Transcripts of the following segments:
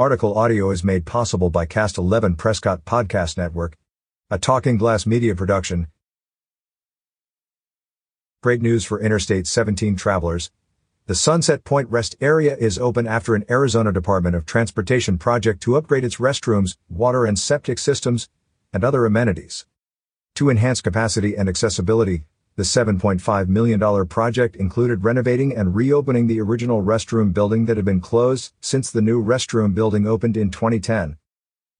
Article audio is made possible by Cast 11 Prescott Podcast Network, a Talking Glass media production. Great news for Interstate 17 travelers. The Sunset Point Rest Area is open after an Arizona Department of Transportation project to upgrade its restrooms, water and septic systems, and other amenities. To enhance capacity and accessibility, the $7.5 million project included renovating and reopening the original restroom building that had been closed since the new restroom building opened in 2010.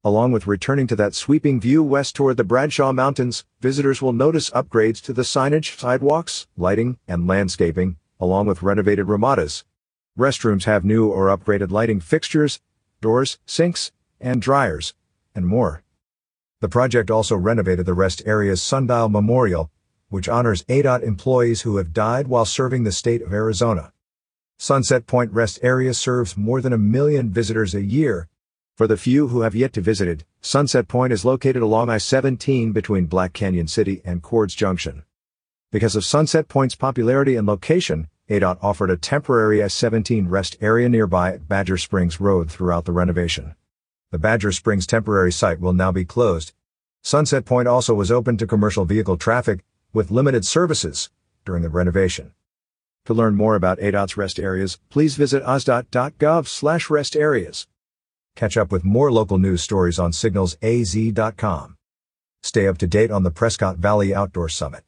Along with returning to that sweeping view west toward the Bradshaw Mountains, visitors will notice upgrades to the signage, sidewalks, lighting, and landscaping, along with renovated ramadas. Restrooms have new or upgraded lighting fixtures, doors, sinks, and dryers, and more. The project also renovated the rest area's sundial memorial, which honors ADOT employees who have died while serving the state of Arizona. Sunset Point Rest Area serves more than a million visitors a year. For the few who have yet to visit it, Sunset Point is located along I-17 between Black Canyon City and Cordes Junction. Because of Sunset Point's popularity and location, ADOT offered a temporary I-17 rest area nearby at Badger Springs Road throughout the renovation. The Badger Springs temporary site will now be closed. Sunset Point also was open to commercial vehicle traffic, with limited services during the renovation. To learn more about ADOT's rest areas, please visit azdot.gov slash rest areas. Catch up with more local news stories on signalsaz.com. Stay up to date on the Prescott Valley Outdoor Summit.